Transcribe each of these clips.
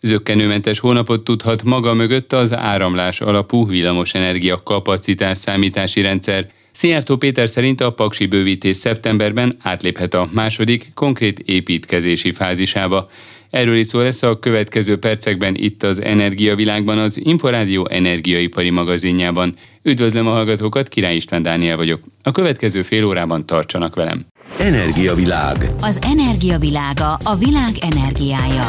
Zöggenőmentes hónapot tudhat maga mögött az áramlás alapú villamosenergia kapacitás számítási rendszer. Szijjártó Péter szerint a paksi bővítés szeptemberben átléphet a második, konkrét építkezési fázisába. Erről is szó lesz a következő percekben itt az Energiavilágban, az Inforádió energiaipari magazinjában. Üdvözlöm a hallgatókat, Király István Dániel vagyok. A következő fél órában tartsanak velem. Energiavilág. Az energiavilága a világ energiája.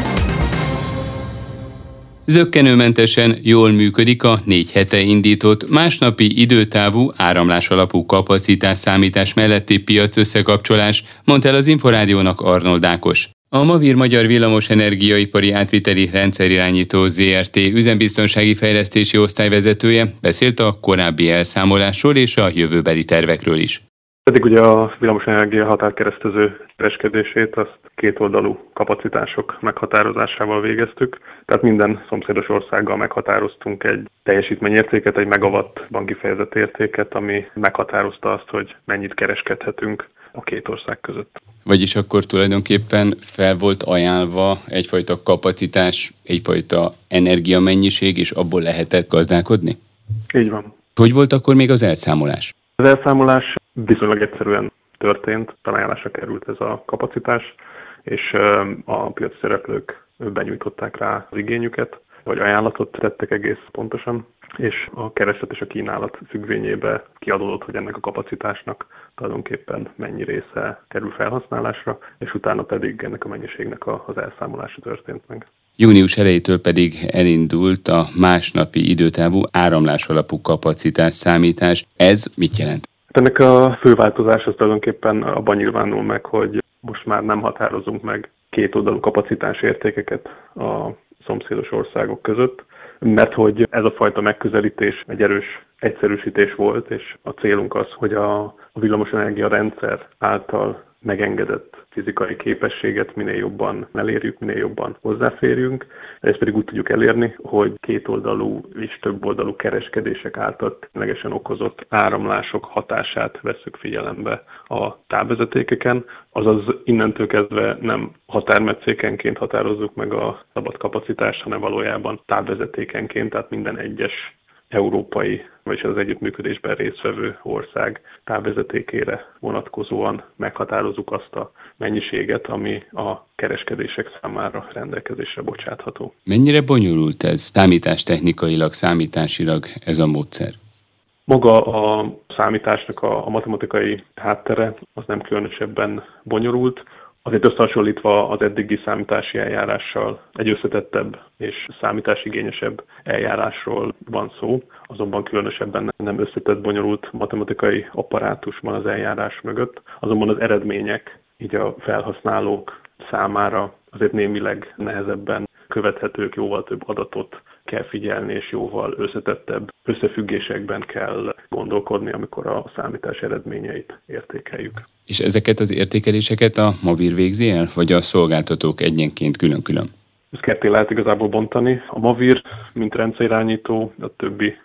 Zöggenőmentesen jól működik a négy hete indított másnapi időtávú áramlás alapú kapacitás számítás melletti piac összekapcsolás, mondta el az Inforádiónak Arnold Ákos. A Mavir Magyar Villamos Energiaipari Átviteli Rendszerirányító ZRT üzembiztonsági fejlesztési osztályvezetője beszélt a korábbi elszámolásról és a jövőbeli tervekről is. Eddig ugye a villamosenergia határkeresztező kereskedését azt kétoldalú kapacitások meghatározásával végeztük. Tehát minden szomszédos országgal meghatároztunk egy teljesítményértéket, egy megawattban kifejezett értéket, ami meghatározta azt, hogy mennyit kereskedhetünk a két ország között. Vagyis akkor tulajdonképpen fel volt ajánlva egyfajta kapacitás, egyfajta energiamennyiség, és abból lehetett gazdálkodni? Így van. Hogy volt akkor még az elszámolás? Az elszámolás viszonylag egyszerűen történt, találásra került ez a kapacitás, és a piaci szereplők benyújtották rá az igényüket, vagy ajánlatot tettek egész pontosan, és a kereslet és a kínálat függvényébe kiadódott, hogy ennek a kapacitásnak tulajdonképpen mennyi része kerül felhasználásra, és utána pedig ennek a mennyiségnek az elszámolása történt meg. Június elejétől pedig elindult a másnapi időtávú áramlás alapú kapacitás számítás. Ez mit jelent? Ennek a fő változás az tulajdonképpen abban nyilvánul meg, hogy most már nem határozunk meg két oldalú kapacitás értékeket a szomszédos országok között, mert hogy ez a fajta megközelítés egy erős egyszerűsítés volt, és a célunk az, hogy a villamosenergia rendszer által megengedett fizikai képességet minél jobban elérjük, minél jobban hozzáférjünk. Ezt pedig úgy tudjuk elérni, hogy kétoldalú és többoldalú kereskedések által ténylegesen okozott áramlások hatását veszük figyelembe a távvezetékeken, azaz innentől kezdve nem határmetszékenként határozzuk meg a szabad kapacitást, hanem valójában távvezetékenként, tehát minden egyes európai, vagyis az együttműködésben résztvevő ország távvezetékére vonatkozóan meghatározunk azt a mennyiséget, ami a kereskedések számára rendelkezésre bocsátható. Mennyire bonyolult ez számítástechnikailag, számításilag ez a módszer? Maga a számításnak a, a matematikai háttere az nem különösebben bonyolult. Azért összehasonlítva az eddigi számítási eljárással egy összetettebb és számításigényesebb eljárásról van szó, azonban különösebben nem összetett bonyolult matematikai apparátus van az eljárás mögött, azonban az eredmények így a felhasználók számára azért némileg nehezebben követhetők, jóval több adatot kell figyelni, és jóval összetettebb összefüggésekben kell gondolkodni, amikor a számítás eredményeit értékeljük. És ezeket az értékeléseket a Mavir végzi el, vagy a szolgáltatók egyenként külön-külön? Ezt ketté lehet igazából bontani. A Mavir, mint rendszerirányító, a többi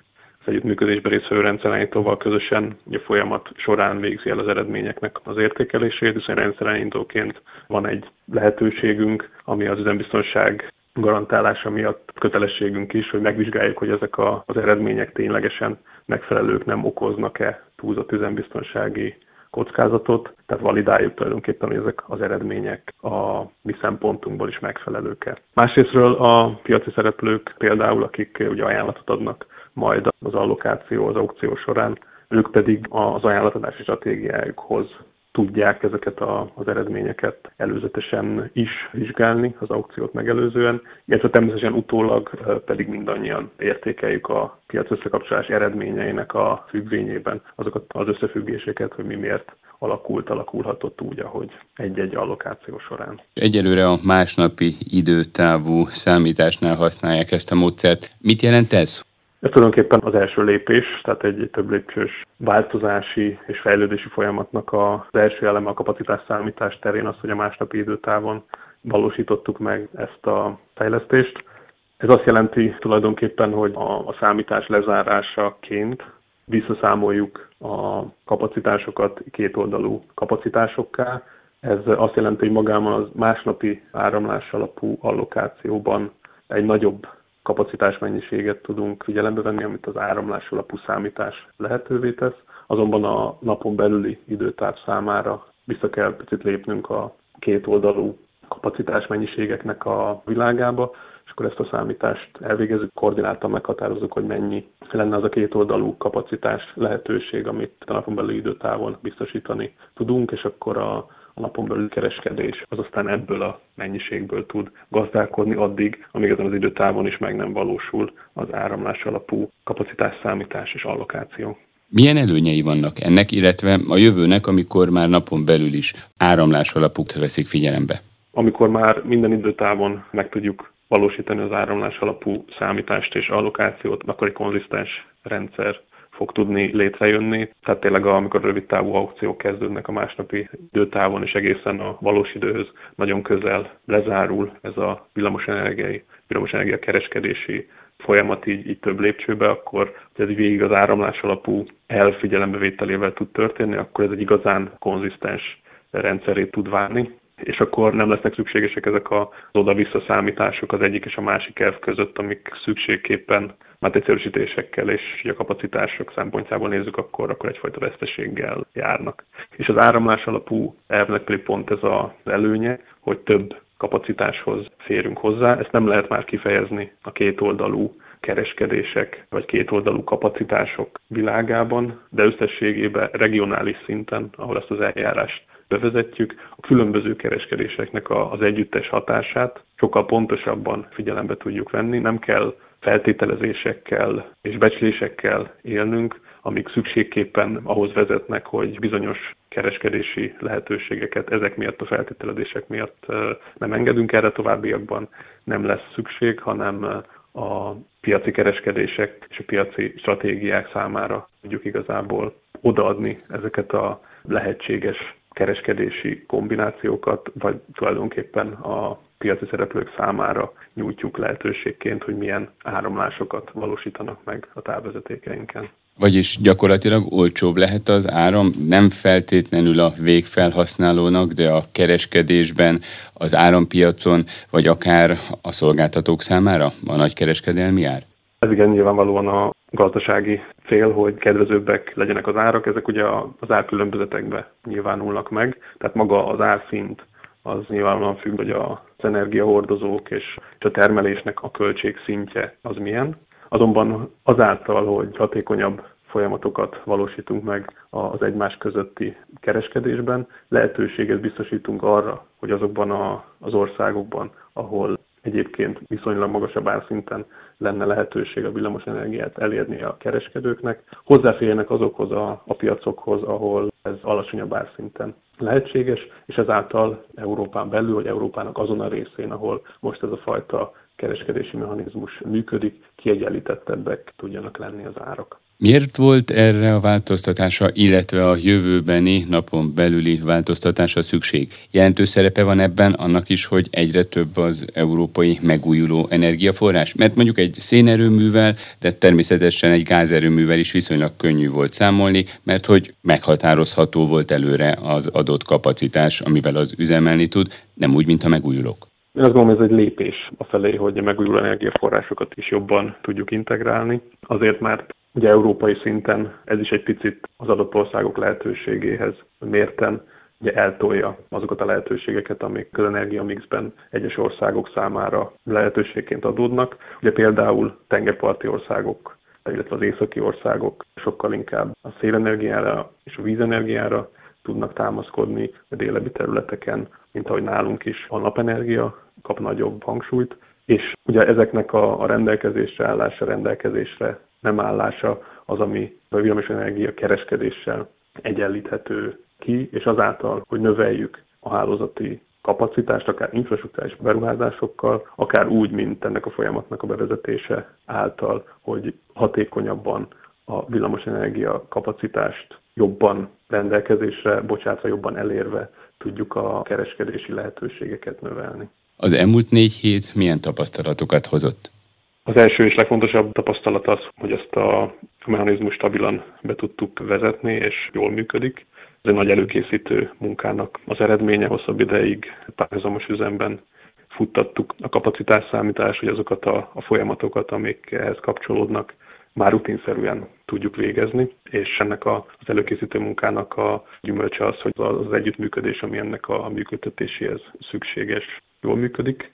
az együttműködésben részvevő rendszerirányítóval közösen a folyamat során végzi el az eredményeknek az értékelését, hiszen rendszerirányítóként van egy lehetőségünk, ami az üzembiztonság garantálása miatt kötelességünk is, hogy megvizsgáljuk, hogy ezek a, az eredmények ténylegesen megfelelők, nem okoznak-e túlzott üzembiztonsági kockázatot, tehát validáljuk tulajdonképpen, hogy ezek az eredmények a mi szempontunkból is megfelelők-e. Másrésztről a piaci szereplők például, akik ugye ajánlatot adnak majd az allokáció, az aukció során, ők pedig az ajánlatadási stratégiájukhoz tudják ezeket a, az eredményeket előzetesen is vizsgálni az aukciót megelőzően, illetve természetesen utólag pedig mindannyian értékeljük a piac összekapcsolás eredményeinek a függvényében azokat az összefüggéseket, hogy mi miért alakult, alakulhatott úgy, ahogy egy-egy allokáció során. Egyelőre a másnapi időtávú számításnál használják ezt a módszert. Mit jelent ez? Ez tulajdonképpen az első lépés, tehát egy több lépcsős változási és fejlődési folyamatnak az első eleme a kapacitás számítás terén az, hogy a másnapi időtávon valósítottuk meg ezt a fejlesztést. Ez azt jelenti tulajdonképpen, hogy a, a számítás lezárásaként visszaszámoljuk a kapacitásokat kétoldalú kapacitásokká. Ez azt jelenti, hogy magában az másnapi áramlás alapú allokációban egy nagyobb kapacitásmennyiséget tudunk figyelembe venni, amit az áramlás alapú számítás lehetővé tesz. Azonban a napon belüli időtáv számára vissza kell picit lépnünk a két oldalú kapacitásmennyiségeknek a világába, és akkor ezt a számítást elvégezzük, koordináltan meghatározzuk, hogy mennyi lenne az a két oldalú kapacitás lehetőség, amit a napon belüli időtávon biztosítani tudunk, és akkor a, a napon belül kereskedés az aztán ebből a mennyiségből tud gazdálkodni addig, amíg ezen az időtávon is meg nem valósul az áramlás alapú kapacitás számítás és allokáció. Milyen előnyei vannak ennek, illetve a jövőnek, amikor már napon belül is áramlás alapú veszik figyelembe? Amikor már minden időtávon meg tudjuk valósítani az áramlás alapú számítást és allokációt, akkor egy konzisztens rendszer fog tudni létrejönni. Tehát tényleg amikor rövid távú aukciók kezdődnek a másnapi időtávon, és egészen a valós időhöz nagyon közel lezárul ez a villamosenergiai, villamosenergia kereskedési folyamat így, így több lépcsőbe, akkor ez végig az áramlás alapú elfigyelembevételével tud történni, akkor ez egy igazán konzisztens rendszerét tud válni és akkor nem lesznek szükségesek ezek az oda-vissza számítások az egyik és a másik elv között, amik szükségképpen már egyszerűsítésekkel és a kapacitások szempontjából nézzük, akkor, akkor egyfajta veszteséggel járnak. És az áramlás alapú elvnek pedig pont ez az előnye, hogy több kapacitáshoz férünk hozzá. Ezt nem lehet már kifejezni a kétoldalú kereskedések vagy kétoldalú kapacitások világában, de összességében regionális szinten, ahol ezt az eljárást bevezetjük, a különböző kereskedéseknek az együttes hatását sokkal pontosabban figyelembe tudjuk venni. Nem kell feltételezésekkel és becslésekkel élnünk, amik szükségképpen ahhoz vezetnek, hogy bizonyos kereskedési lehetőségeket ezek miatt a feltételezések miatt nem engedünk erre továbbiakban, nem lesz szükség, hanem a piaci kereskedések és a piaci stratégiák számára tudjuk igazából odaadni ezeket a lehetséges kereskedési kombinációkat, vagy tulajdonképpen a piaci szereplők számára nyújtjuk lehetőségként, hogy milyen áramlásokat valósítanak meg a távvezetékeinken. Vagyis gyakorlatilag olcsóbb lehet az áram, nem feltétlenül a végfelhasználónak, de a kereskedésben, az árampiacon, vagy akár a szolgáltatók számára a nagy kereskedelmi ár? Ez igen, nyilvánvalóan a gazdasági cél, hogy kedvezőbbek legyenek az árak, ezek ugye az árkülönbözetekbe nyilvánulnak meg, tehát maga az árszint az nyilvánvalóan függ, hogy az energiahordozók és a termelésnek a költség szintje az milyen. Azonban azáltal, hogy hatékonyabb folyamatokat valósítunk meg az egymás közötti kereskedésben, lehetőséget biztosítunk arra, hogy azokban az országokban, ahol egyébként viszonylag magasabb árszinten lenne lehetőség a villamos energiát elérni a kereskedőknek, hozzáférjenek azokhoz a, a piacokhoz, ahol ez alacsonyabb árszinten lehetséges, és ezáltal Európán belül, vagy Európának azon a részén, ahol most ez a fajta kereskedési mechanizmus működik, kiegyenlítettebbek tudjanak lenni az árak. Miért volt erre a változtatása, illetve a jövőbeni napon belüli változtatása szükség? Jelentős szerepe van ebben annak is, hogy egyre több az európai megújuló energiaforrás? Mert mondjuk egy szénerőművel, de természetesen egy gázerőművel is viszonylag könnyű volt számolni, mert hogy meghatározható volt előre az adott kapacitás, amivel az üzemelni tud, nem úgy, mint a megújulók. Én azt gondolom, ez egy lépés a felé, hogy a megújuló energiaforrásokat is jobban tudjuk integrálni. Azért, mert Ugye európai szinten ez is egy picit az adott országok lehetőségéhez mérten ugye eltolja azokat a lehetőségeket, amik közenergia mixben egyes országok számára lehetőségként adódnak. Ugye például tengerparti országok, illetve az északi országok sokkal inkább a szélenergiára és a vízenergiára tudnak támaszkodni a délebbi területeken, mint ahogy nálunk is a napenergia kap nagyobb hangsúlyt, és ugye ezeknek a, a rendelkezésre állása, rendelkezésre nem állása az, ami a villamosenergia kereskedéssel egyenlíthető ki, és azáltal, hogy növeljük a hálózati kapacitást, akár infrastruktúrális beruházásokkal, akár úgy, mint ennek a folyamatnak a bevezetése által, hogy hatékonyabban a villamosenergia kapacitást jobban rendelkezésre, bocsátva jobban elérve tudjuk a kereskedési lehetőségeket növelni. Az elmúlt négy hét milyen tapasztalatokat hozott? Az első és legfontosabb tapasztalat az, hogy ezt a mechanizmus stabilan be tudtuk vezetni, és jól működik. Ez egy nagy előkészítő munkának az eredménye, hosszabb ideig párhuzamos üzemben futtattuk a kapacitásszámítást, hogy azokat a, a folyamatokat, amik ehhez kapcsolódnak, már rutinszerűen tudjuk végezni, és ennek az előkészítő munkának a gyümölcse az, hogy az együttműködés, ami ennek a működtetéséhez szükséges, jól működik.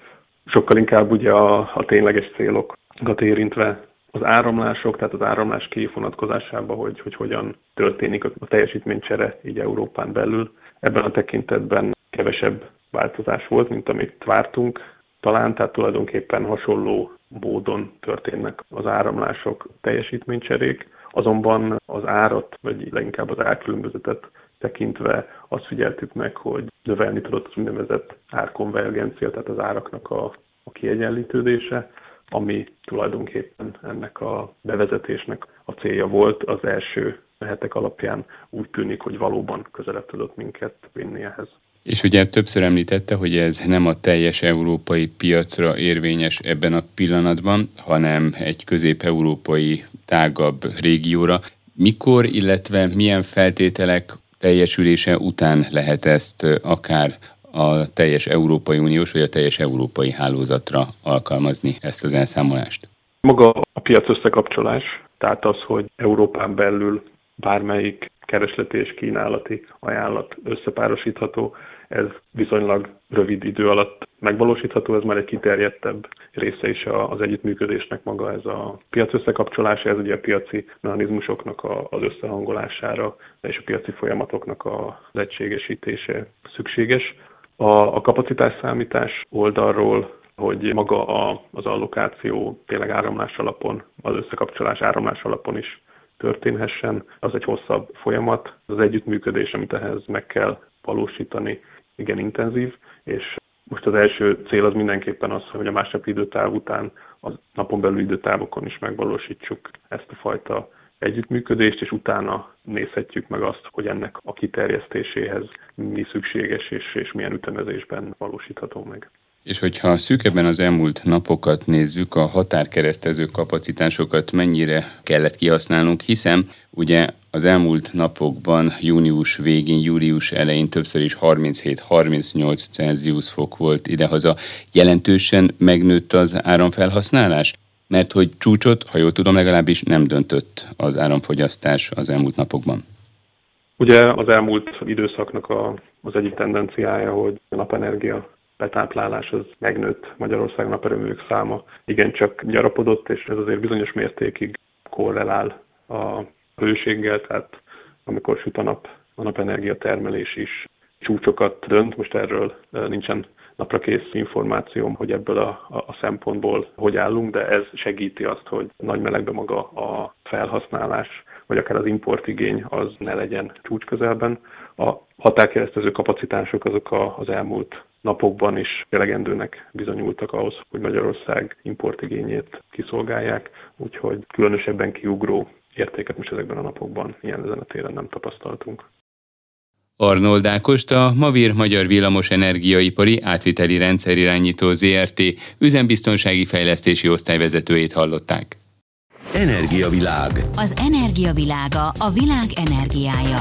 Sokkal inkább ugye a, a tényleges célokat érintve az áramlások, tehát az áramlás kivonatkozásában, hogy, hogy hogyan történik a teljesítménycsere így Európán belül. Ebben a tekintetben kevesebb változás volt, mint amit vártunk talán, tehát tulajdonképpen hasonló módon történnek az áramlások, teljesítménycserék, azonban az árat, vagy leginkább az árkülönbözetet tekintve azt figyeltük meg, hogy növelni tudott az úgynevezett árkonvergencia, tehát az áraknak a, a kiegyenlítődése, ami tulajdonképpen ennek a bevezetésnek a célja volt az első hetek alapján úgy tűnik, hogy valóban közelebb tudott minket vinni ehhez. És ugye többször említette, hogy ez nem a teljes európai piacra érvényes ebben a pillanatban, hanem egy közép-európai tágabb régióra. Mikor, illetve milyen feltételek teljesülése után lehet ezt akár a teljes Európai Uniós vagy a teljes európai hálózatra alkalmazni ezt az elszámolást? Maga a piac összekapcsolás, tehát az, hogy Európán belül bármelyik keresleti és kínálati ajánlat összepárosítható, ez viszonylag rövid idő alatt megvalósítható, ez már egy kiterjedtebb része is az együttműködésnek maga ez a piac összekapcsolása, ez ugye a piaci mechanizmusoknak az összehangolására és a piaci folyamatoknak az egységesítése szükséges. A, a kapacitás számítás oldalról hogy maga a, az allokáció tényleg áramlás alapon, az összekapcsolás áramlás alapon is történhessen, az egy hosszabb folyamat. Az együttműködés, amit ehhez meg kell valósítani, igen intenzív, és most az első cél az mindenképpen az, hogy a másnapi időtáv után a napon belül időtávokon is megvalósítsuk ezt a fajta együttműködést, és utána nézhetjük meg azt, hogy ennek a kiterjesztéséhez mi szükséges, és, és milyen ütemezésben valósítható meg. És hogyha szűkebben az elmúlt napokat nézzük, a határkeresztező kapacitásokat mennyire kellett kihasználnunk, hiszen ugye az elmúlt napokban, június végén, július elején többször is 37-38 Celsius fok volt idehaza. Jelentősen megnőtt az áramfelhasználás? Mert hogy csúcsot, ha jól tudom, legalábbis nem döntött az áramfogyasztás az elmúlt napokban. Ugye az elmúlt időszaknak a, az egyik tendenciája, hogy a napenergia betáplálás az megnőtt Magyarország naperőművek száma igencsak gyarapodott, és ez azért bizonyos mértékig korrelál a hőséggel, tehát amikor süt a nap, a napenergia termelés is csúcsokat dönt, most erről nincsen napra kész információm, hogy ebből a, a, szempontból hogy állunk, de ez segíti azt, hogy nagy melegben maga a felhasználás, vagy akár az importigény az ne legyen csúcs közelben. A határkeresztező kapacitások azok a, az elmúlt napokban is elegendőnek bizonyultak ahhoz, hogy Magyarország importigényét kiszolgálják, úgyhogy különösebben kiugró értéket most ezekben a napokban ilyen ezen a téren nem tapasztaltunk. Arnold Ákost, a Mavir Magyar Villamos Energiaipari Átviteli Rendszerirányító ZRT üzembiztonsági fejlesztési osztályvezetőjét hallották. Energiavilág. Az energiavilága a világ energiája.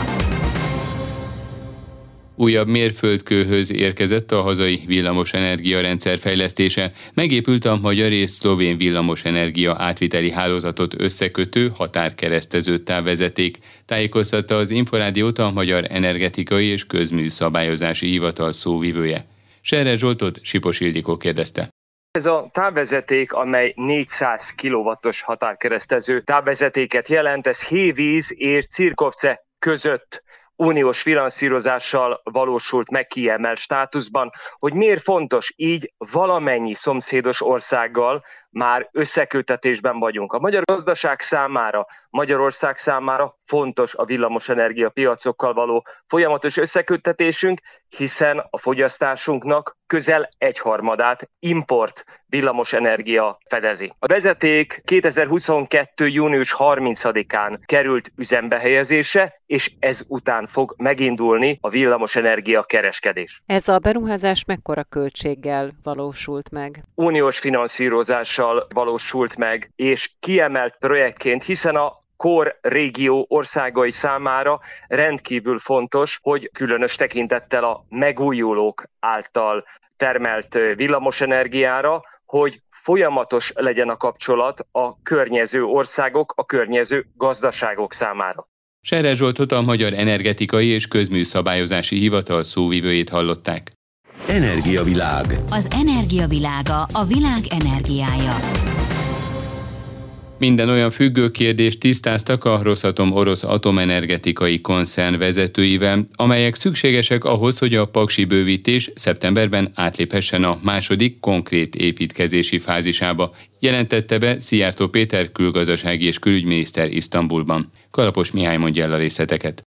Újabb mérföldkőhöz érkezett a hazai villamos rendszer fejlesztése. Megépült a magyar és szlovén villamos energia átviteli hálózatot összekötő határkeresztező távvezeték. Tájékoztatta az Inforádiót a Magyar Energetikai és Közműszabályozási Hivatal szóvivője. Serre Zsoltot Sipos Ildikó kérdezte. Ez a távvezeték, amely 400 kW-os határkeresztező távvezetéket jelent, ez Hévíz és Cirkovce között uniós finanszírozással valósult meg kiemelt státuszban, hogy miért fontos így valamennyi szomszédos országgal már összekötetésben vagyunk. A magyar gazdaság számára, Magyarország számára fontos a villamosenergia piacokkal való folyamatos összekötetésünk, hiszen a fogyasztásunknak közel egyharmadát import villamosenergia fedezi. A vezeték 2022. június 30-án került üzembe helyezése, és ez után fog megindulni a villamosenergia kereskedés. Ez a beruházás mekkora költséggel valósult meg? Uniós finanszírozással valósult meg, és kiemelt projektként, hiszen a KOR régió országai számára rendkívül fontos, hogy különös tekintettel a megújulók által termelt villamosenergiára, hogy folyamatos legyen a kapcsolat a környező országok, a környező gazdaságok számára. Serre Zsoltot a Magyar Energetikai és Közműszabályozási Hivatal szóvivőjét hallották. Energiavilág. Az energiavilága a világ energiája. Minden olyan függő kérdést tisztáztak a Rosszatom orosz atomenergetikai koncern vezetőivel, amelyek szükségesek ahhoz, hogy a paksi bővítés szeptemberben átléphessen a második konkrét építkezési fázisába, jelentette be Szijjártó Péter külgazdasági és külügyminiszter Isztambulban. Kalapos Mihály mondja el a részleteket.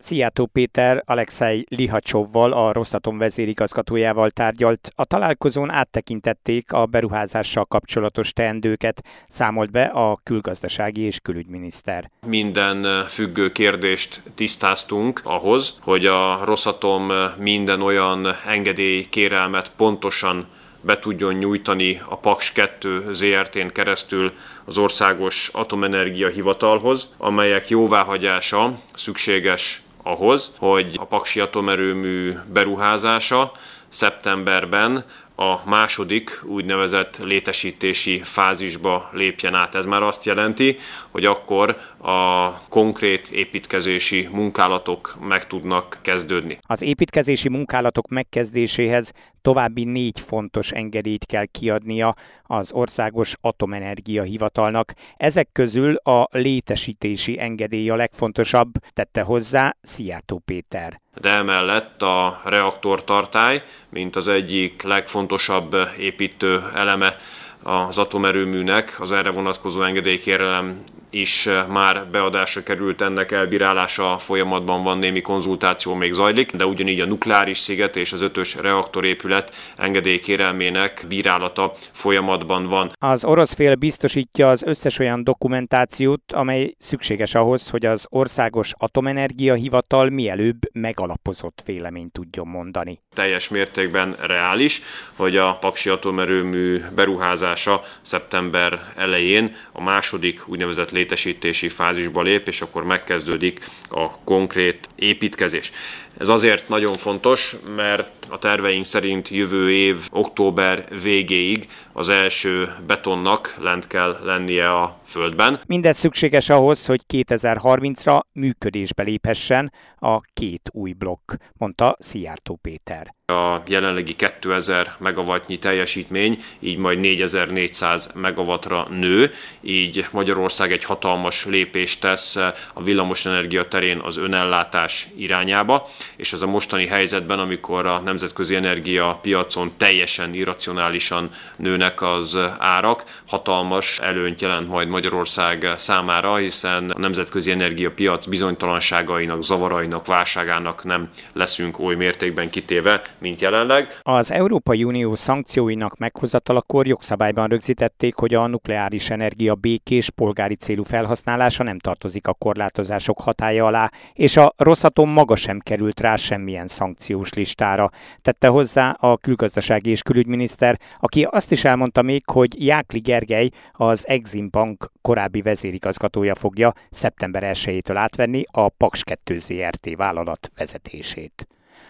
Szijjátó Péter Alexei Lihacsovval, a Rosszatom vezérigazgatójával tárgyalt. A találkozón áttekintették a beruházással kapcsolatos teendőket, számolt be a külgazdasági és külügyminiszter. Minden függő kérdést tisztáztunk ahhoz, hogy a Rosszatom minden olyan engedély kérelmet pontosan be tudjon nyújtani a Paks 2 ZRT-n keresztül az Országos Atomenergia Hivatalhoz, amelyek jóváhagyása szükséges ahhoz, hogy a Paksi atomerőmű beruházása szeptemberben a második úgynevezett létesítési fázisba lépjen át. Ez már azt jelenti, hogy akkor a konkrét építkezési munkálatok meg tudnak kezdődni. Az építkezési munkálatok megkezdéséhez további négy fontos engedélyt kell kiadnia az Országos Atomenergia Hivatalnak. Ezek közül a létesítési engedély a legfontosabb, tette hozzá Szijjátó Péter de emellett a reaktortartály, mint az egyik legfontosabb építő eleme az atomerőműnek, az erre vonatkozó engedélykérelem is már beadásra került, ennek elbírálása folyamatban van, némi konzultáció még zajlik, de ugyanígy a nukleáris sziget és az ötös reaktorépület engedélykérelmének bírálata folyamatban van. Az orosz fél biztosítja az összes olyan dokumentációt, amely szükséges ahhoz, hogy az Országos Atomenergia Hivatal mielőbb megalapozott véleményt tudjon mondani. Teljes mértékben reális, hogy a Paksi atomerőmű beruházása szeptember elején a második úgynevezett létesítési fázisba lép, és akkor megkezdődik a konkrét építkezés. Ez azért nagyon fontos, mert a terveink szerint jövő év október végéig az első betonnak lent kell lennie a földben. Mindez szükséges ahhoz, hogy 2030-ra működésbe léphessen a két új blokk, mondta Szijjártó Péter. A jelenlegi 2000 megawattnyi teljesítmény így majd 4400 megawattra nő, így Magyarország egy hatalmas lépést tesz a villamosenergia terén az önellátás irányába, és ez a mostani helyzetben, amikor a nemzetközi energia piacon teljesen irracionálisan nőnek az árak, hatalmas előnyt jelent majd Magyarország számára, hiszen a nemzetközi energiapiac bizonytalanságainak, zavarainak, válságának nem leszünk oly mértékben kitéve, mint jelenleg. Az Európai Unió szankcióinak meghozatalakor jogszabályban rögzítették, hogy a nukleáris energia békés polgári célú felhasználása nem tartozik a korlátozások hatája alá, és a Rosszatom maga sem került rá semmilyen szankciós listára. Tette hozzá a külgazdasági és külügyminiszter, aki azt is elmondta még, hogy Jákli Gergely, az Exim Bank korábbi vezérigazgatója fogja szeptember 1-től átvenni a Paks 2 ZRT vállalat vezetését.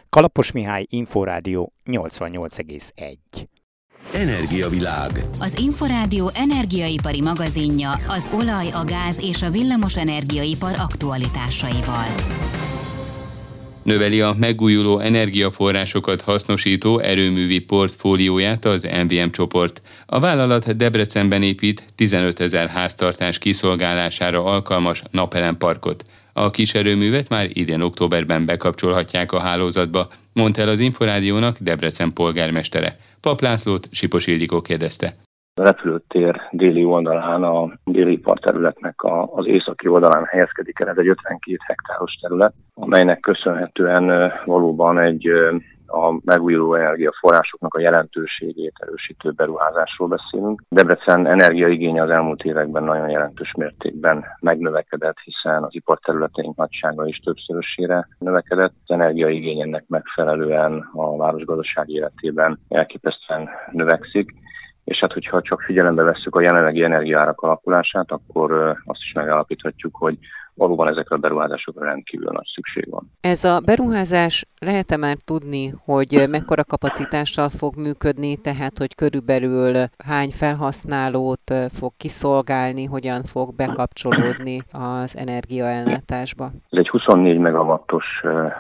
Kalapos Mihály, Inforádió 88,1. Energiavilág. Az Inforádió energiaipari magazinja az olaj, a gáz és a villamos energiaipar aktualitásaival. Növeli a megújuló energiaforrásokat hasznosító erőművi portfólióját az MVM csoport. A vállalat Debrecenben épít 15 ezer háztartás kiszolgálására alkalmas napelemparkot. A kiserőművet már idén októberben bekapcsolhatják a hálózatba, mondta el az Inforádiónak Debrecen polgármestere. Pap Lászlót Sipos Ildikó kérdezte. A repülőtér déli oldalán, a déli parterületnek a, az északi oldalán helyezkedik el. Ez egy 52 hektáros terület, amelynek köszönhetően valóban egy a megújuló energiaforrásoknak a jelentőségét erősítő beruházásról beszélünk. Debrecen energiaigénye az elmúlt években nagyon jelentős mértékben megnövekedett, hiszen az iparterületeink nagysága is többszörösére növekedett. Az energiaigény ennek megfelelően a városgazdaság életében elképesztően növekszik és hát hogyha csak figyelembe vesszük a jelenlegi energiárak alakulását, akkor azt is megállapíthatjuk, hogy valóban ezekre a beruházásokra rendkívül nagy szükség van. Ez a beruházás lehet-e már tudni, hogy mekkora kapacitással fog működni, tehát hogy körülbelül hány felhasználót fog kiszolgálni, hogyan fog bekapcsolódni az energiaellátásba? Ez egy 24 megawattos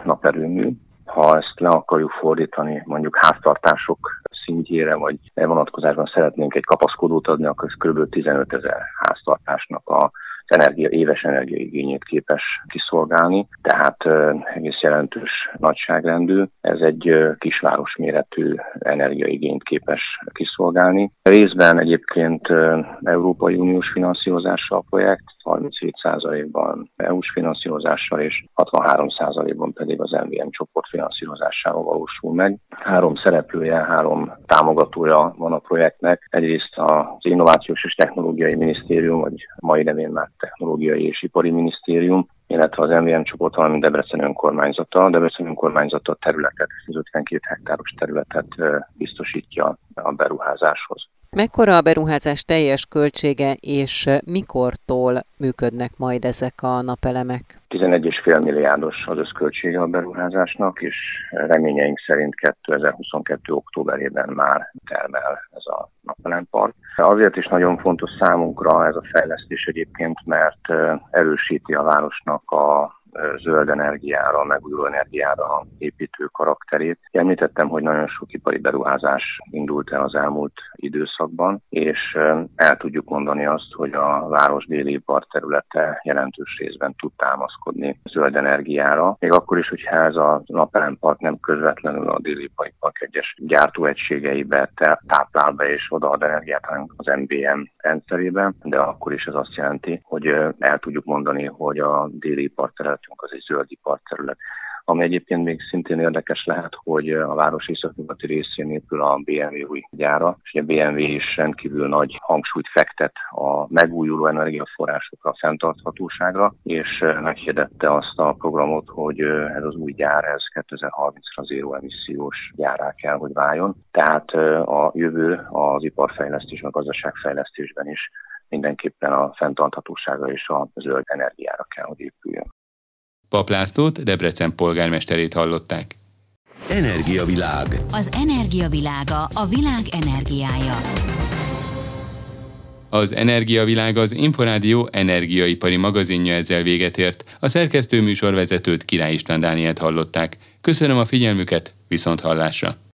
naperőmű, ha ezt le akarjuk fordítani mondjuk háztartások szintjére, vagy e vonatkozásban szeretnénk egy kapaszkodót adni, akkor ez kb. 15 ezer háztartásnak a energia, éves energiaigényét képes kiszolgálni, tehát egész jelentős nagyságrendű. Ez egy kisváros méretű energiaigényt képes kiszolgálni. Részben egyébként Európai Uniós finanszírozással a projekt, 37%-ban EU-s finanszírozással és 63%-ban pedig az MVM csoport finanszírozásával valósul meg. Három szereplője, három támogatója van a projektnek. Egyrészt az Innovációs és Technológiai Minisztérium, vagy mai nevén már Technológiai és Ipari Minisztérium, illetve az MVM csoport, valamint Debrecen önkormányzata. Debrecen önkormányzata területet, az 52 hektáros területet biztosítja a beruházáshoz. Mekkora a beruházás teljes költsége, és mikortól működnek majd ezek a napelemek? 11,5 milliárdos az összköltsége a beruházásnak, és reményeink szerint 2022. októberében már termel ez a napelempark. Azért is nagyon fontos számunkra ez a fejlesztés egyébként, mert erősíti a városnak a zöld energiára, megújuló energiára építő karakterét. Említettem, hogy nagyon sok ipari beruházás indult el az elmúlt időszakban, és el tudjuk mondani azt, hogy a város déli ipar területe jelentős részben tud támaszkodni zöld energiára. Még akkor is, hogyha ez a napelempark nem közvetlenül a déli park egyes gyártóegységeibe táplál be és odaad energiát, hanem az MBM rendszerében, de akkor is ez azt jelenti, hogy el tudjuk mondani, hogy a déli ipar területünk az egy zöld iparterület. Ami egyébként még szintén érdekes lehet, hogy a város északnyugati részén épül a BMW új gyára, és a BMW is rendkívül nagy hangsúlyt fektet a megújuló energiaforrásokra, a fenntarthatóságra, és meghirdette azt a programot, hogy ez az új gyár, ez 2030-ra zéró emissziós gyárá kell, hogy váljon. Tehát a jövő az iparfejlesztés, a gazdaságfejlesztésben is mindenképpen a fenntarthatósága és a zöld energiára kell, hogy épüljön. Paplászlót, Debrecen polgármesterét hallották. Energiavilág. Az energiavilága a világ energiája. Az Energiavilág az Inforádió energiaipari magazinja ezzel véget ért. A szerkesztő műsorvezetőt Király István Dánielt hallották. Köszönöm a figyelmüket, viszont hallásra!